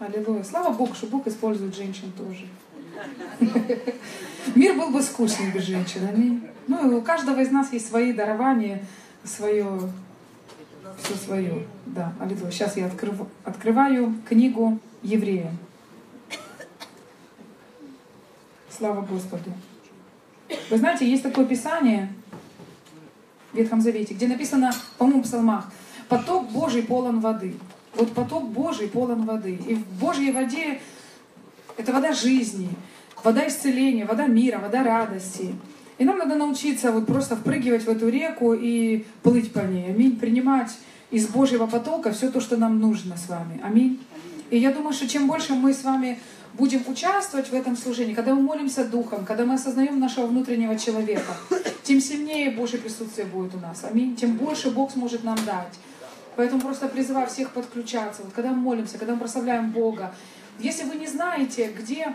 Аллилуйя. Слава Богу, что Бог использует женщин тоже. Мир был бы скучный без женщин. Ну, у каждого из нас есть свои дарования, свое, все свое. Да, аллилуйя. Сейчас я открыв, открываю книгу Еврея. Слава Господу. Вы знаете, есть такое писание в Ветхом Завете, где написано, по-моему, в псалмах, поток Божий полон воды. Вот поток Божий полон воды. И в Божьей воде это вода жизни, вода исцеления, вода мира, вода радости. И нам надо научиться вот просто впрыгивать в эту реку и плыть по ней. Аминь. Принимать из Божьего потока все то, что нам нужно с вами. Аминь. И я думаю, что чем больше мы с вами будем участвовать в этом служении, когда мы молимся Духом, когда мы осознаем нашего внутреннего человека, тем сильнее Божье присутствие будет у нас. Аминь. Тем больше Бог сможет нам дать. Поэтому просто призываю всех подключаться. Вот когда мы молимся, когда мы прославляем Бога, если вы не знаете, где,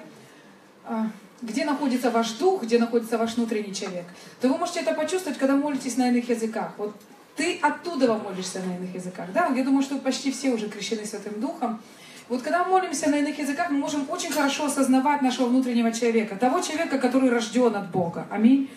а, где находится ваш дух, где находится ваш внутренний человек, то вы можете это почувствовать, когда молитесь на иных языках. Вот ты оттуда молишься на иных языках. Да? Я думаю, что почти все уже крещены Святым Духом. Вот когда мы молимся на иных языках, мы можем очень хорошо осознавать нашего внутреннего человека, того человека, который рожден от Бога. Аминь.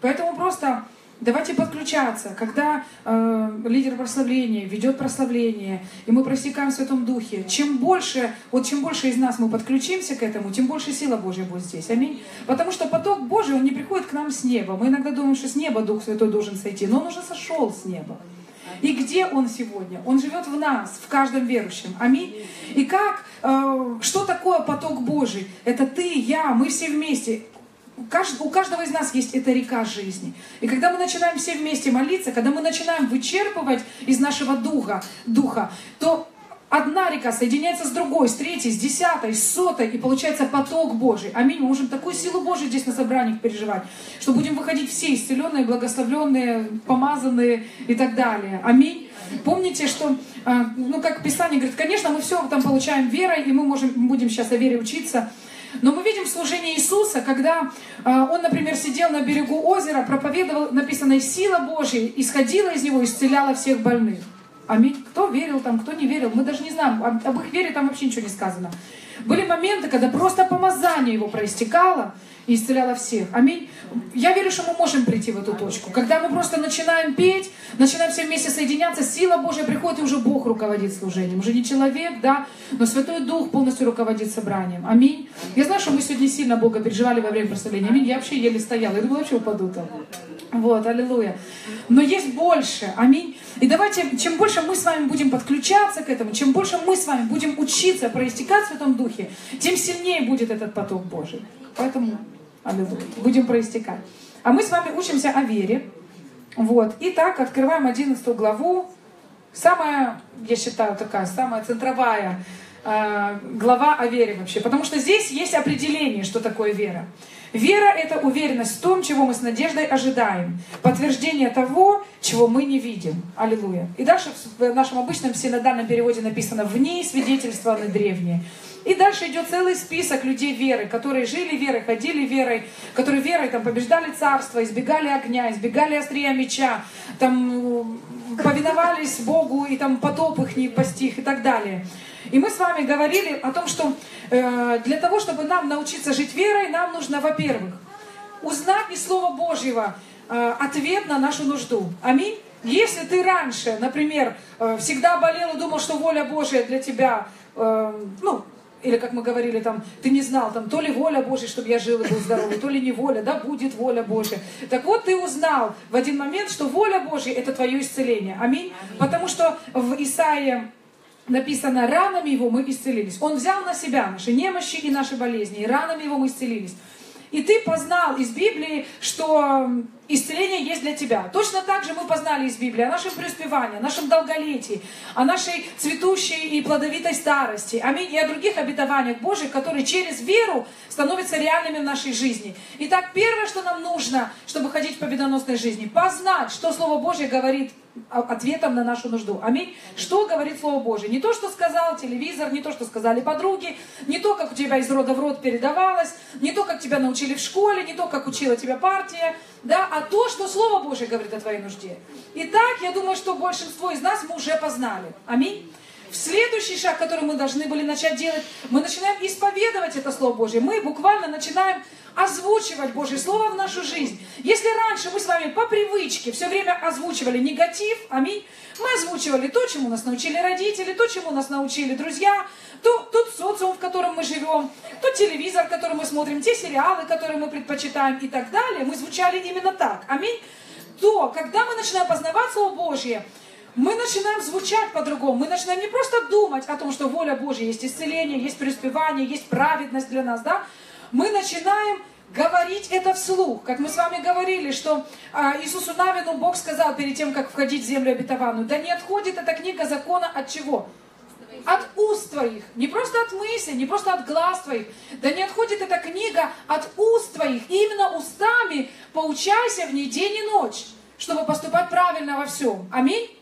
Поэтому просто Давайте подключаться, когда э, лидер прославления ведет прославление, и мы просекаем в Святом Духе. Чем больше, вот чем больше из нас мы подключимся к этому, тем больше сила Божья будет здесь. Аминь. Потому что поток Божий, он не приходит к нам с неба. Мы иногда думаем, что с неба Дух Святой должен сойти, но он уже сошел с неба. И где Он сегодня? Он живет в нас, в каждом верующем. Аминь. И как, э, что такое поток Божий? Это ты, я, мы все вместе у каждого из нас есть эта река жизни. И когда мы начинаем все вместе молиться, когда мы начинаем вычерпывать из нашего духа, духа то одна река соединяется с другой, с третьей, с десятой, с сотой, и получается поток Божий. Аминь. Мы можем такую силу Божию здесь на собраниях переживать, что будем выходить все исцеленные, благословленные, помазанные и так далее. Аминь. Помните, что, а, ну, как Писание говорит, конечно, мы все там получаем верой, и мы можем, будем сейчас о вере учиться, но мы видим служение Иисуса, когда э, он, например, сидел на берегу озера, проповедовал, написано, сила Божья исходила из него, исцеляла всех больных. Аминь. Кто верил там, кто не верил, мы даже не знаем. Об, их вере там вообще ничего не сказано. Были моменты, когда просто помазание его проистекало, и исцеляла всех. Аминь. Я верю, что мы можем прийти в эту точку. Когда мы просто начинаем петь, начинаем все вместе соединяться, сила Божья приходит, и уже Бог руководит служением. Уже не человек, да, но Святой Дух полностью руководит собранием. Аминь. Я знаю, что мы сегодня сильно Бога переживали во время прославления. Аминь. Я вообще еле стояла. Я думала, вообще упаду там. Вот, аллилуйя. Но есть больше. Аминь. И давайте, чем больше мы с вами будем подключаться к этому, чем больше мы с вами будем учиться проистекать в этом духе, тем сильнее будет этот поток Божий. Поэтому Аллилуйя. Будем проистекать. А мы с вами учимся о вере. Вот. Итак, открываем 11 главу. Самая, я считаю, такая, самая центровая э, глава о вере вообще. Потому что здесь есть определение, что такое вера. Вера — это уверенность в том, чего мы с надеждой ожидаем. Подтверждение того, чего мы не видим. Аллилуйя. И дальше в нашем обычном синодальном переводе написано «в ней свидетельствованы древние». И дальше идет целый список людей веры, которые жили верой, ходили верой, которые верой там, побеждали царство, избегали огня, избегали острия меча, там, повиновались Богу, и там потоп их не постиг и так далее. И мы с вами говорили о том, что э, для того, чтобы нам научиться жить верой, нам нужно, во-первых, узнать из Слова Божьего э, ответ на нашу нужду. Аминь. Если ты раньше, например, э, всегда болел и думал, что воля Божья для тебя, э, ну, или как мы говорили, там, ты не знал, там, то ли воля Божья, чтобы я жил и был здоровый, то ли не воля, да, будет воля Божья. Так вот, ты узнал в один момент, что воля Божья – это твое исцеление. Аминь. Аминь. Потому что в Исаии написано, ранами его мы исцелились. Он взял на себя наши немощи и наши болезни, и ранами его мы исцелились. И ты познал из Библии, что исцеление есть для тебя. Точно так же мы познали из Библии о нашем преуспевании, о нашем долголетии, о нашей цветущей и плодовитой старости, аминь, и о других обетованиях Божьих, которые через веру становятся реальными в нашей жизни. Итак, первое, что нам нужно, чтобы ходить в победоносной жизни, познать, что Слово Божье говорит ответом на нашу нужду. Аминь. Что говорит Слово Божье? Не то, что сказал телевизор, не то, что сказали подруги, не то, как у тебя из рода в род передавалось, не то, как тебя научили в школе, не то, как учила тебя партия, да, а то, что Слово Божье говорит о твоей нужде. Итак, я думаю, что большинство из нас мы уже познали. Аминь. в следующий шаг, который мы должны были начать делать, мы начинаем исповедовать это Слово Божье. Мы буквально начинаем озвучивать Божье Слово в нашу жизнь. Если раньше мы с вами по привычке все время озвучивали негатив, аминь, мы озвучивали то, чему нас научили родители, то, чему нас научили друзья, то, тот социум, в котором мы живем, тот телевизор, который мы смотрим, те сериалы, которые мы предпочитаем и так далее, мы звучали именно так. Аминь. То, когда мы начинаем познавать Слово Божье, мы начинаем звучать по-другому. Мы начинаем не просто думать о том, что воля Божья есть исцеление, есть преуспевание, есть праведность для нас, да? Мы начинаем говорить это вслух. Как мы с вами говорили, что а, Иисусу Навину Бог сказал перед тем, как входить в землю обетованную, да не отходит эта книга закона от чего? От уст твоих, не просто от мысли, не просто от глаз твоих. Да не отходит эта книга от уст твоих. И именно устами поучайся в ней день и ночь, чтобы поступать правильно во всем. Аминь.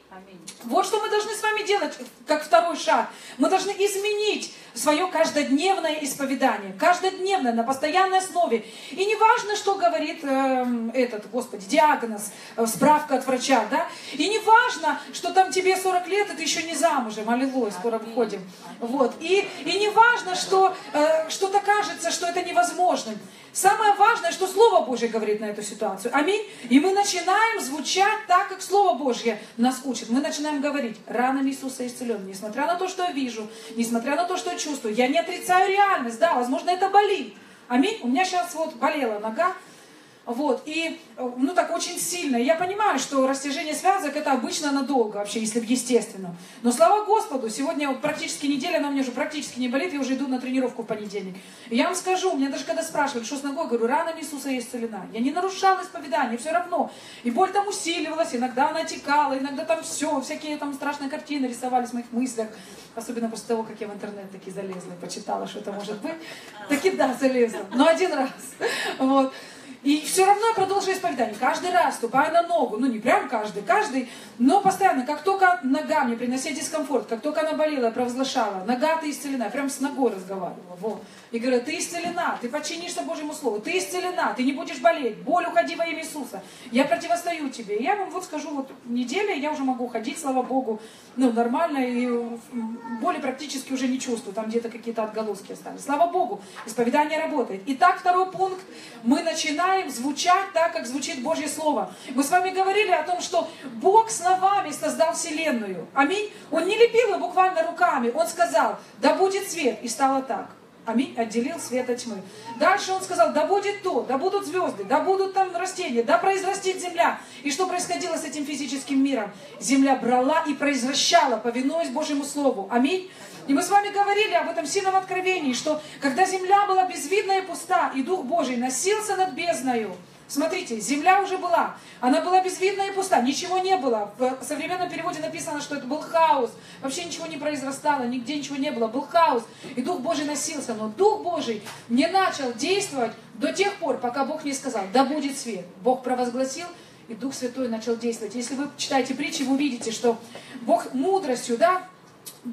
Вот что мы должны с вами делать, как второй шаг. Мы должны изменить свое каждодневное исповедание, каждодневное, на постоянной основе. И не важно, что говорит э, этот, господи, диагноз, э, справка от врача, да, и не важно, что там тебе 40 лет, и ты еще не замужем, аллилуйя, скоро выходим. Вот. И, и не важно, что э, что-то кажется, что это невозможно. Самое важное, что Слово Божье говорит на эту ситуацию. Аминь. И мы начинаем звучать так, как Слово Божье нас учит. Мы начинаем говорить, ранами Иисуса исцелен. Несмотря на то, что я вижу, несмотря на то, что я чувствую, я не отрицаю реальность. Да, возможно, это болит. Аминь. У меня сейчас вот болела нога, вот, и, ну, так очень сильно. Я понимаю, что растяжение связок это обычно надолго, вообще, если естественно. Но слава Господу, сегодня практически неделя, она у меня уже практически не болит, я уже иду на тренировку в понедельник. И я вам скажу, мне даже когда спрашивали, что с ногой, говорю, ранами Иисуса есть целина. Я не нарушала исповедание, все равно. И боль там усиливалась, иногда она текала, иногда там все, всякие там страшные картины рисовались в моих мыслях. Особенно после того, как я в интернет таки залезла и почитала, что это может быть. Таки да, залезла. Но один раз. Вот. И все равно я продолжаю исповедание. Каждый раз ступая на ногу, ну не прям каждый, каждый, но постоянно, как только нога мне приносила дискомфорт, как только она болела, я провозглашала, нога ты исцелена, прям с ногой разговаривала. Вот. И говорю, ты исцелена, ты подчинишься Божьему Слову, ты исцелена, ты не будешь болеть, боль уходи во имя Иисуса, я противостою тебе. И я вам вот скажу, вот неделя, я уже могу ходить, слава Богу, ну нормально, и боли практически уже не чувствую, там где-то какие-то отголоски остались. Слава Богу, исповедание работает. Итак, второй пункт, мы начинаем начинаем звучать так, как звучит Божье Слово. Мы с вами говорили о том, что Бог словами создал Вселенную. Аминь. Он не лепил ее буквально руками. Он сказал, да будет свет. И стало так. Аминь. Отделил свет от тьмы. Дальше он сказал, да будет то, да будут звезды, да будут там растения, да произрастет земля. И что происходило с этим физическим миром? Земля брала и произвращала, повинуясь Божьему Слову. Аминь. И мы с вами говорили об этом сильном откровении, что когда земля была безвидна и пуста, и Дух Божий носился над бездною, Смотрите, земля уже была. Она была безвидна и пуста. Ничего не было. В современном переводе написано, что это был хаос. Вообще ничего не произрастало, нигде ничего не было. Был хаос. И Дух Божий носился. Но Дух Божий не начал действовать до тех пор, пока Бог не сказал, да будет свет. Бог провозгласил, и Дух Святой начал действовать. Если вы читаете притчи, вы увидите, что Бог мудростью, да,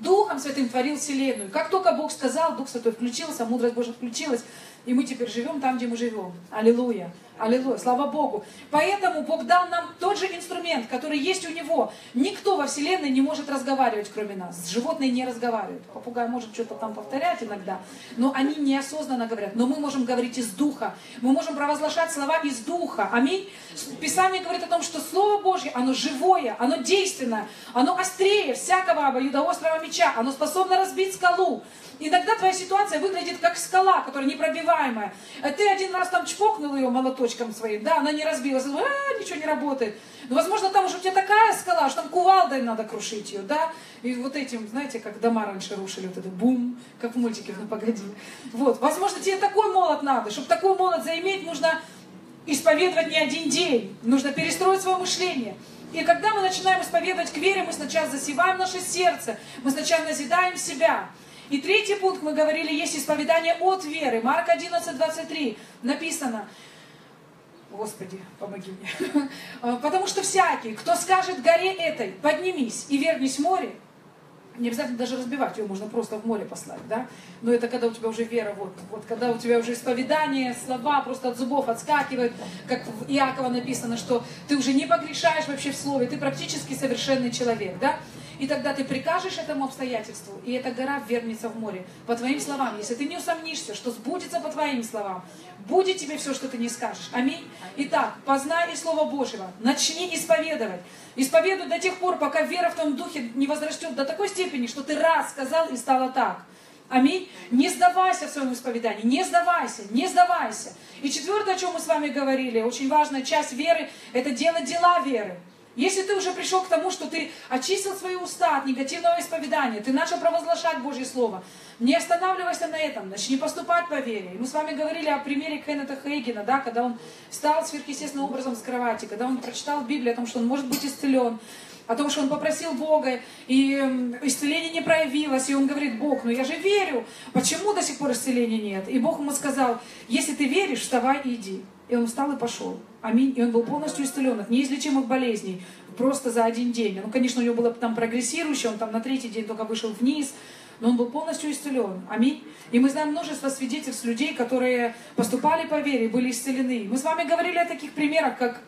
Духом Святым творил Вселенную. Как только Бог сказал, Дух Святой включился, мудрость Божья включилась, и мы теперь живем там, где мы живем. Аллилуйя. Аллилуйя, слава Богу. Поэтому Бог дал нам тот же инструмент, который есть у Него. Никто во Вселенной не может разговаривать, кроме нас. Животные не разговаривают. Попугай может что-то там повторять иногда, но они неосознанно говорят. Но мы можем говорить из Духа. Мы можем провозглашать слова из Духа. Аминь. Писание говорит о том, что Слово Божье, оно живое, оно действенное, оно острее всякого обоюдоострого меча, оно способно разбить скалу. Иногда твоя ситуация выглядит как скала, которая непробиваемая. А ты один раз там чпокнул ее молоточком своим, да, она не разбилась, а, ничего не работает. Но, возможно, там уже у тебя такая скала, что там кувалдой надо крушить ее, да. И вот этим, знаете, как дома раньше рушили, вот это бум, как в мультике «Ну, погоди». Вот, возможно, тебе такой молот надо. Чтобы такой молот заиметь, нужно исповедовать не один день. Нужно перестроить свое мышление. И когда мы начинаем исповедовать к вере, мы сначала засеваем наше сердце, мы сначала назидаем себя. И третий пункт, мы говорили, есть исповедание от веры. Марк 11, 23 написано, Господи, помоги мне. Потому что всякий, кто скажет горе этой, поднимись и вернись в море, не обязательно даже разбивать ее, можно просто в море послать, да? Но это когда у тебя уже вера, вот, вот когда у тебя уже исповедание, слова просто от зубов отскакивают, как в Иакова написано, что ты уже не погрешаешь вообще в слове, ты практически совершенный человек, да? И тогда ты прикажешь этому обстоятельству, и эта гора вернется в море. По твоим словам, если ты не усомнишься, что сбудется по твоим словам, будет тебе все, что ты не скажешь. Аминь. Итак, познай Слово Божьего, начни исповедовать. Исповедуй до тех пор, пока вера в том духе не возрастет до такой степени, что ты раз сказал и стало так. Аминь. Не сдавайся в своем исповедании, не сдавайся, не сдавайся. И четвертое, о чем мы с вами говорили, очень важная часть веры, это делать дела веры. Если ты уже пришел к тому, что ты очистил свои уста от негативного исповедания, ты начал провозглашать Божье Слово, не останавливайся на этом, начни поступать по вере. И мы с вами говорили о примере Кеннета Хейгена, да, когда он встал сверхъестественным образом с кровати, когда он прочитал Библию о том, что он может быть исцелен, о том, что он попросил Бога, и исцеление не проявилось, и он говорит, Бог, ну я же верю, почему до сих пор исцеления нет? И Бог ему сказал, если ты веришь, вставай и иди. И он встал и пошел. Аминь. И он был полностью исцелен от неизлечимых болезней. Просто за один день. Ну, конечно, у него было там прогрессирующее, он там на третий день только вышел вниз, но он был полностью исцелен. Аминь. И мы знаем множество свидетельств людей, которые поступали по вере и были исцелены. Мы с вами говорили о таких примерах, как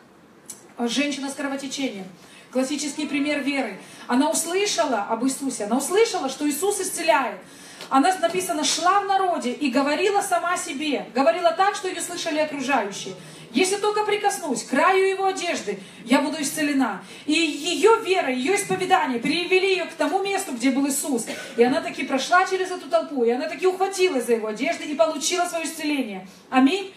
женщина с кровотечением. Классический пример веры. Она услышала об Иисусе, она услышала, что Иисус исцеляет. Она, написано, шла в народе и говорила сама себе. Говорила так, что ее слышали окружающие. Если только прикоснусь к краю его одежды, я буду исцелена. И ее вера, ее исповедание перевели ее к тому месту, где был Иисус. И она таки прошла через эту толпу, и она таки ухватилась за его одежды и получила свое исцеление. Аминь.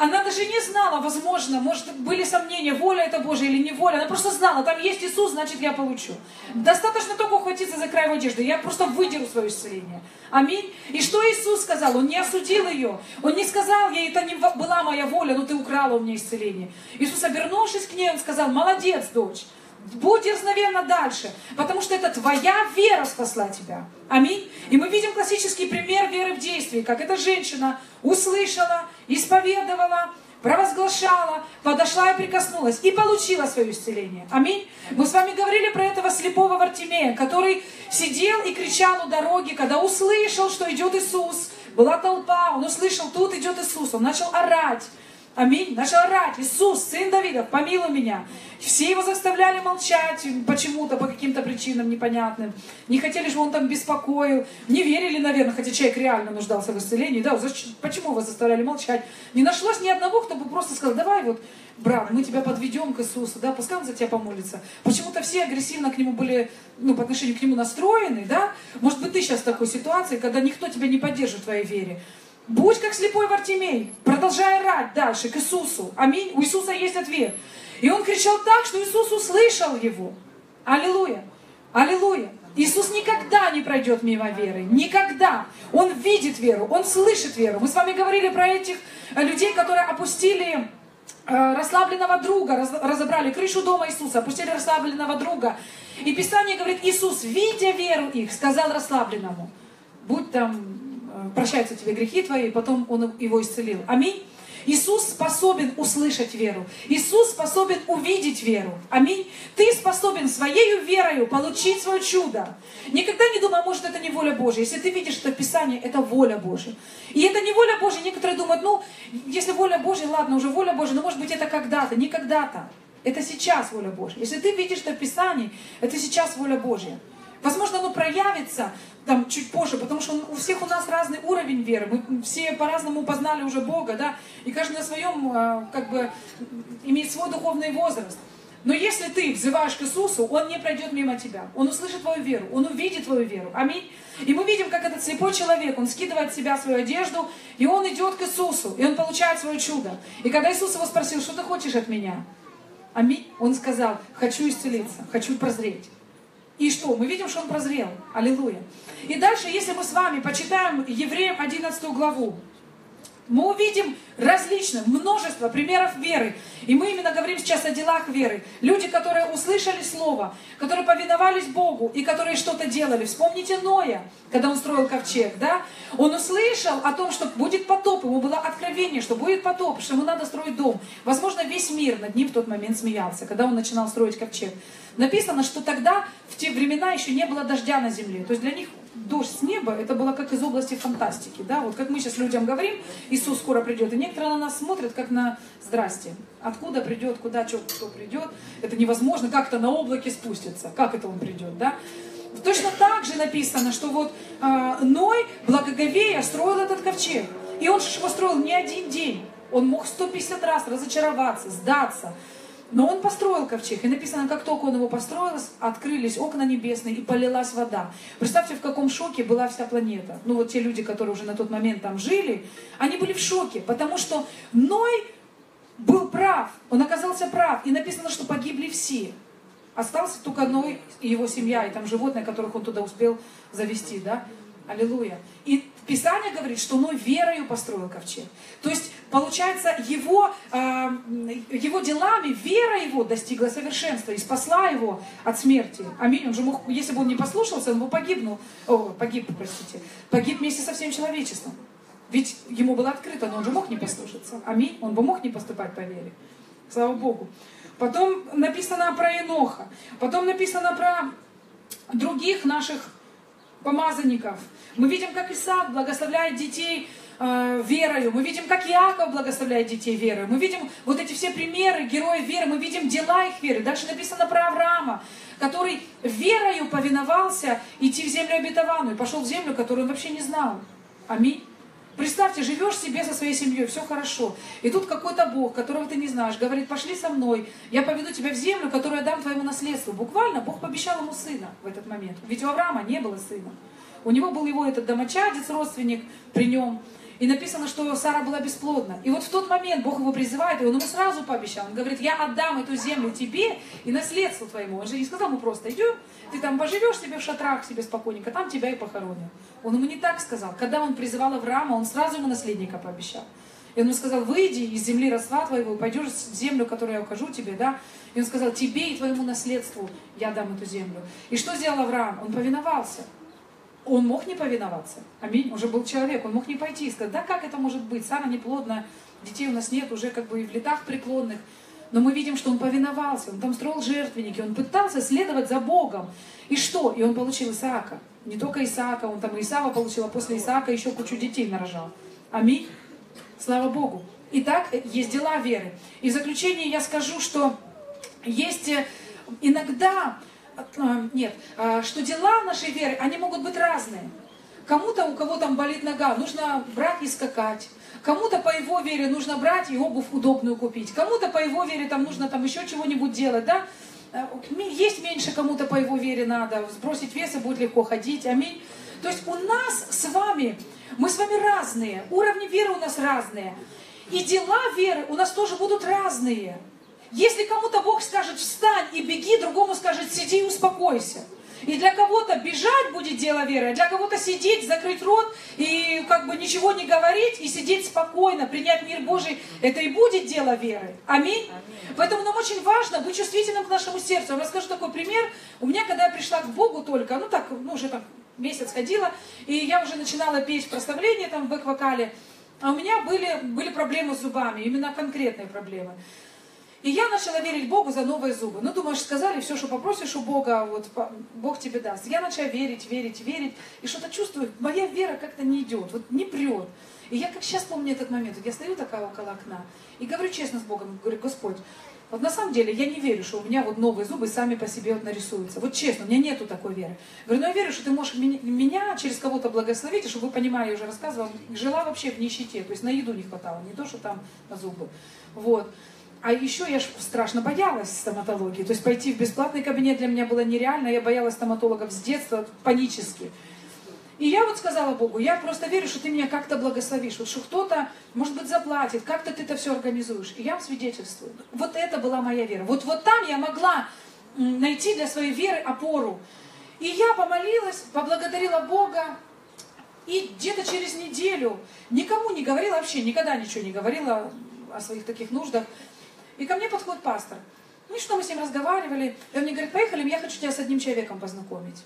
Она даже не знала, возможно, может, были сомнения, воля это Божья или не воля. Она просто знала, там есть Иисус, значит, я получу. Достаточно только ухватиться за край одежды. Я просто выдеру свое исцеление. Аминь. И что Иисус сказал? Он не осудил ее. Он не сказал ей, это не была моя воля, но ты украла у меня исцеление. Иисус, обернувшись к ней, он сказал, молодец, дочь. Будь дерзновенно дальше, потому что это твоя вера спасла тебя. Аминь. И мы видим классический пример веры в действии, как эта женщина услышала, исповедовала, провозглашала, подошла и прикоснулась, и получила свое исцеление. Аминь. Мы с вами говорили про этого слепого Вартимея, который сидел и кричал у дороги, когда услышал, что идет Иисус. Была толпа, он услышал, тут идет Иисус, он начал орать. Аминь. Начал орать. Иисус, сын Давида, помилуй меня. Все его заставляли молчать почему-то, по каким-то причинам непонятным. Не хотели, чтобы он там беспокоил. Не верили, наверное, хотя человек реально нуждался в исцелении. Да, почему вас заставляли молчать? Не нашлось ни одного, кто бы просто сказал, давай вот, брат, мы тебя подведем к Иисусу, да, пускай он за тебя помолится. Почему-то все агрессивно к нему были, ну, по отношению к нему настроены, да? Может быть, ты сейчас в такой ситуации, когда никто тебя не поддержит в твоей вере. Будь как слепой Вартимей, продолжай орать дальше к Иисусу. Аминь. У Иисуса есть ответ. И он кричал так, что Иисус услышал его. Аллилуйя. Аллилуйя. Иисус никогда не пройдет мимо веры. Никогда. Он видит веру, он слышит веру. Мы с вами говорили про этих э, людей, которые опустили э, расслабленного друга, разобрали крышу дома Иисуса, опустили расслабленного друга. И Писание говорит, Иисус, видя веру их, сказал расслабленному, будь там прощаются тебе грехи твои, и потом Он его исцелил. Аминь. Иисус способен услышать веру. Иисус способен увидеть веру. Аминь. Ты способен своей верою получить свое чудо. Никогда не думай, может, это не воля Божья. Если ты видишь, что Писание, это воля Божья. И это не воля Божья. Некоторые думают, ну, если воля Божья, ладно, уже воля Божья, но может быть это когда-то, не когда-то. Это сейчас воля Божья. Если ты видишь, что Писание, это сейчас воля Божья. Возможно, оно проявится там чуть позже, потому что у всех у нас разный уровень веры. Мы все по-разному познали уже Бога, да, и каждый на своем, а, как бы, имеет свой духовный возраст. Но если ты взываешь к Иисусу, Он не пройдет мимо тебя. Он услышит твою веру, Он увидит твою веру. Аминь. И мы видим, как этот слепой человек, он скидывает с себя свою одежду, и он идет к Иисусу, и он получает свое чудо. И когда Иисус его спросил, что ты хочешь от меня? Аминь. Он сказал, хочу исцелиться, хочу прозреть. И что? Мы видим, что он прозрел. Аллилуйя. И дальше, если мы с вами почитаем Евреям 11 главу, мы увидим различных, множество примеров веры. И мы именно говорим сейчас о делах веры. Люди, которые услышали Слово, которые повиновались Богу и которые что-то делали. Вспомните Ноя, когда он строил ковчег, да? Он услышал о том, что будет потоп. Ему было откровение, что будет потоп, что ему надо строить дом. Возможно, весь мир над ним в тот момент смеялся, когда он начинал строить ковчег. Написано, что тогда, в те времена, еще не было дождя на земле. То есть для них дождь с неба, это было как из области фантастики. Да? Вот как мы сейчас людям говорим, Иисус скоро придет. И некоторые на нас смотрят, как на «здрасте». Откуда придет, куда, что, кто придет. Это невозможно. Как-то на облаке спустится. Как это он придет, да? Точно так же написано, что вот э, Ной, благоговея, строил этот ковчег. И он же его строил не один день. Он мог 150 раз разочароваться, сдаться. Но он построил ковчег, и написано, как только он его построил, открылись окна небесные и полилась вода. Представьте, в каком шоке была вся планета. Ну вот те люди, которые уже на тот момент там жили, они были в шоке, потому что Ной был прав, он оказался прав, и написано, что погибли все. Остался только Ной и его семья, и там животные, которых он туда успел завести, да? Аллилуйя. И Писание говорит, что Ной верою построил ковчег. То есть, получается, его, э, его делами, вера его достигла совершенства и спасла его от смерти. Аминь. Он же мог, если бы он не послушался, он бы погибнул. О, погиб, простите. Погиб вместе со всем человечеством. Ведь ему было открыто, но он же мог не послушаться. Аминь. Он бы мог не поступать по вере. Слава Богу. Потом написано про Еноха. Потом написано про других наших помазанников. Мы видим, как Исаак благословляет детей э, верою. Мы видим, как Иаков благословляет детей верою. Мы видим вот эти все примеры героев веры. Мы видим дела их веры. Дальше написано про Авраама, который верою повиновался идти в землю обетованную. Пошел в землю, которую он вообще не знал. Аминь. Представьте, живешь себе со своей семьей, все хорошо. И тут какой-то Бог, которого ты не знаешь, говорит, пошли со мной, я поведу тебя в землю, которую я дам твоему наследству. Буквально Бог пообещал ему сына в этот момент. Ведь у Авраама не было сына. У него был его этот домочадец, родственник при нем. И написано, что Сара была бесплодна. И вот в тот момент Бог его призывает, и он ему сразу пообещал. Он говорит, я отдам эту землю тебе и наследству твоему. Он же не сказал ему просто, идем, ты там поживешь себе в шатрах себе спокойненько, там тебя и похоронят. Он ему не так сказал. Когда он призывал Авраама, он сразу ему наследника пообещал. И он ему сказал, выйди из земли родства твоего, пойдешь в землю, которую я укажу тебе, да? И он сказал, тебе и твоему наследству я дам эту землю. И что сделал Авраам? Он повиновался. Он мог не повиноваться. Аминь. Он же был человек, он мог не пойти и сказать, да как это может быть? Сара неплодная, детей у нас нет, уже как бы и в летах преклонных. Но мы видим, что он повиновался, он там строил жертвенники, он пытался следовать за Богом. И что? И он получил Исаака. Не только Исаака, он там Исава получил, а после Исаака еще кучу детей нарожал. Аминь. Слава Богу. Итак, есть дела веры. И в заключение я скажу, что есть э, иногда нет, а, что дела нашей веры, они могут быть разные. Кому-то, у кого там болит нога, нужно брать и скакать. Кому-то по его вере нужно брать и обувь удобную купить. Кому-то по его вере там нужно там еще чего-нибудь делать, да? А, есть меньше кому-то по его вере надо, сбросить вес и будет легко ходить, аминь. То есть у нас с вами, мы с вами разные, уровни веры у нас разные. И дела веры у нас тоже будут разные. Если кому-то Бог скажет встань и беги, другому скажет сиди и успокойся. И для кого-то бежать будет дело веры, а для кого-то сидеть, закрыть рот и как бы ничего не говорить и сидеть спокойно, принять мир Божий, это и будет дело веры. Аминь. Аминь. Поэтому нам очень важно быть чувствительным к нашему сердцу. Я расскажу такой пример. У меня, когда я пришла к Богу только, ну так, ну уже там месяц ходила, и я уже начинала петь в прославлении там в бэк-вокале, а у меня были, были проблемы с зубами, именно конкретные проблемы. И я начала верить Богу за новые зубы. Ну, думаешь, сказали, все, что попросишь у Бога, вот Бог тебе даст. Я начала верить, верить, верить. И что-то чувствую, моя вера как-то не идет, вот не прет. И я как сейчас помню этот момент. Вот я стою такая около окна и говорю честно с Богом, говорю, Господь, вот на самом деле я не верю, что у меня вот новые зубы сами по себе вот нарисуются. Вот честно, у меня нету такой веры. Говорю, ну я верю, что ты можешь меня через кого-то благословить, и чтобы вы понимали, я уже рассказывала, жила вообще в нищете, то есть на еду не хватало, не то, что там на зубы. Вот. А еще я страшно боялась стоматологии. То есть пойти в бесплатный кабинет для меня было нереально. Я боялась стоматологов с детства панически. И я вот сказала Богу, я просто верю, что ты меня как-то благословишь, вот что кто-то, может быть, заплатит, как-то ты это все организуешь. И я вам свидетельствую. Вот это была моя вера. Вот, вот там я могла найти для своей веры опору. И я помолилась, поблагодарила Бога. И где-то через неделю никому не говорила вообще, никогда ничего не говорила о своих таких нуждах. И ко мне подходит пастор. Ну и что, мы с ним разговаривали. И он мне говорит, поехали, я хочу тебя с одним человеком познакомить.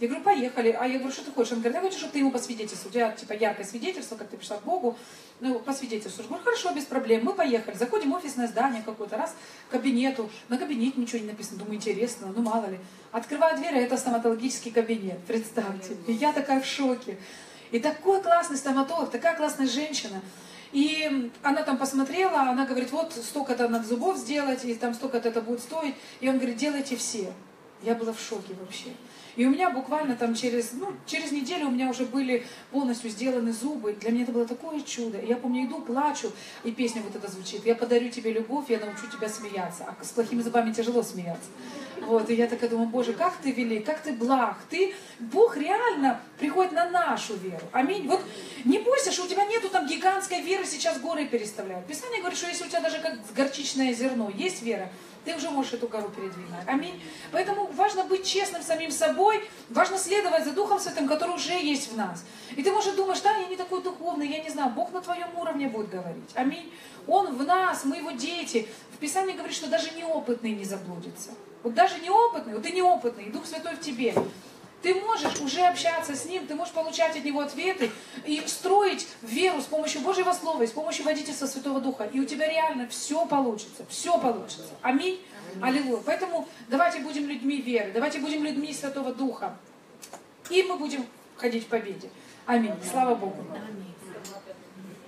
Я говорю, поехали. А я говорю, что ты хочешь? Он говорит, я хочу, чтобы ты ему посвидетельствовал. У тебя типа яркое свидетельство, как ты пришла к Богу. Ну, посвидетельствуешь. Говорю, хорошо, без проблем. Мы поехали. Заходим в офисное здание какое-то, раз, к кабинету. На кабинете ничего не написано. Думаю, интересно, ну мало ли. Открываю дверь, а это стоматологический кабинет. Представьте. И я такая в шоке. И такой классный стоматолог, такая классная женщина. И она там посмотрела, она говорит, вот столько-то надо зубов сделать, и там столько-то это будет стоить. И он говорит, делайте все. Я была в шоке вообще. И у меня буквально там через, ну, через неделю у меня уже были полностью сделаны зубы. Для меня это было такое чудо. Я помню, иду, плачу, и песня вот эта звучит. Я подарю тебе любовь, я научу тебя смеяться. А с плохими зубами тяжело смеяться. Вот, и я такая думаю, Боже, как ты велик, как ты благ. Ты, Бог реально приходит на нашу веру. Аминь. Вот не бойся, что у тебя нету там гигантской веры, сейчас горы переставляют. Писание говорит, что если у тебя даже как горчичное зерно есть вера, ты уже можешь эту гору передвинуть. Аминь. Поэтому важно быть честным самим собой, важно следовать за Духом Святым, который уже есть в нас. И ты, может, думаешь, да, я не такой духовный, я не знаю, Бог на твоем уровне будет говорить. Аминь. Он в нас, мы его дети. В Писании говорит, что даже неопытный не заблудится. Вот даже неопытный, вот ты неопытный, и Дух Святой в тебе. Ты можешь уже общаться с Ним, ты можешь получать от Него ответы и строить веру с помощью Божьего Слова и с помощью водительства Святого Духа. И у тебя реально все получится, все получится. Аминь. Аллилуйя. Поэтому давайте будем людьми веры, давайте будем людьми Святого Духа. И мы будем ходить в победе. Аминь. Слава Богу. Аминь.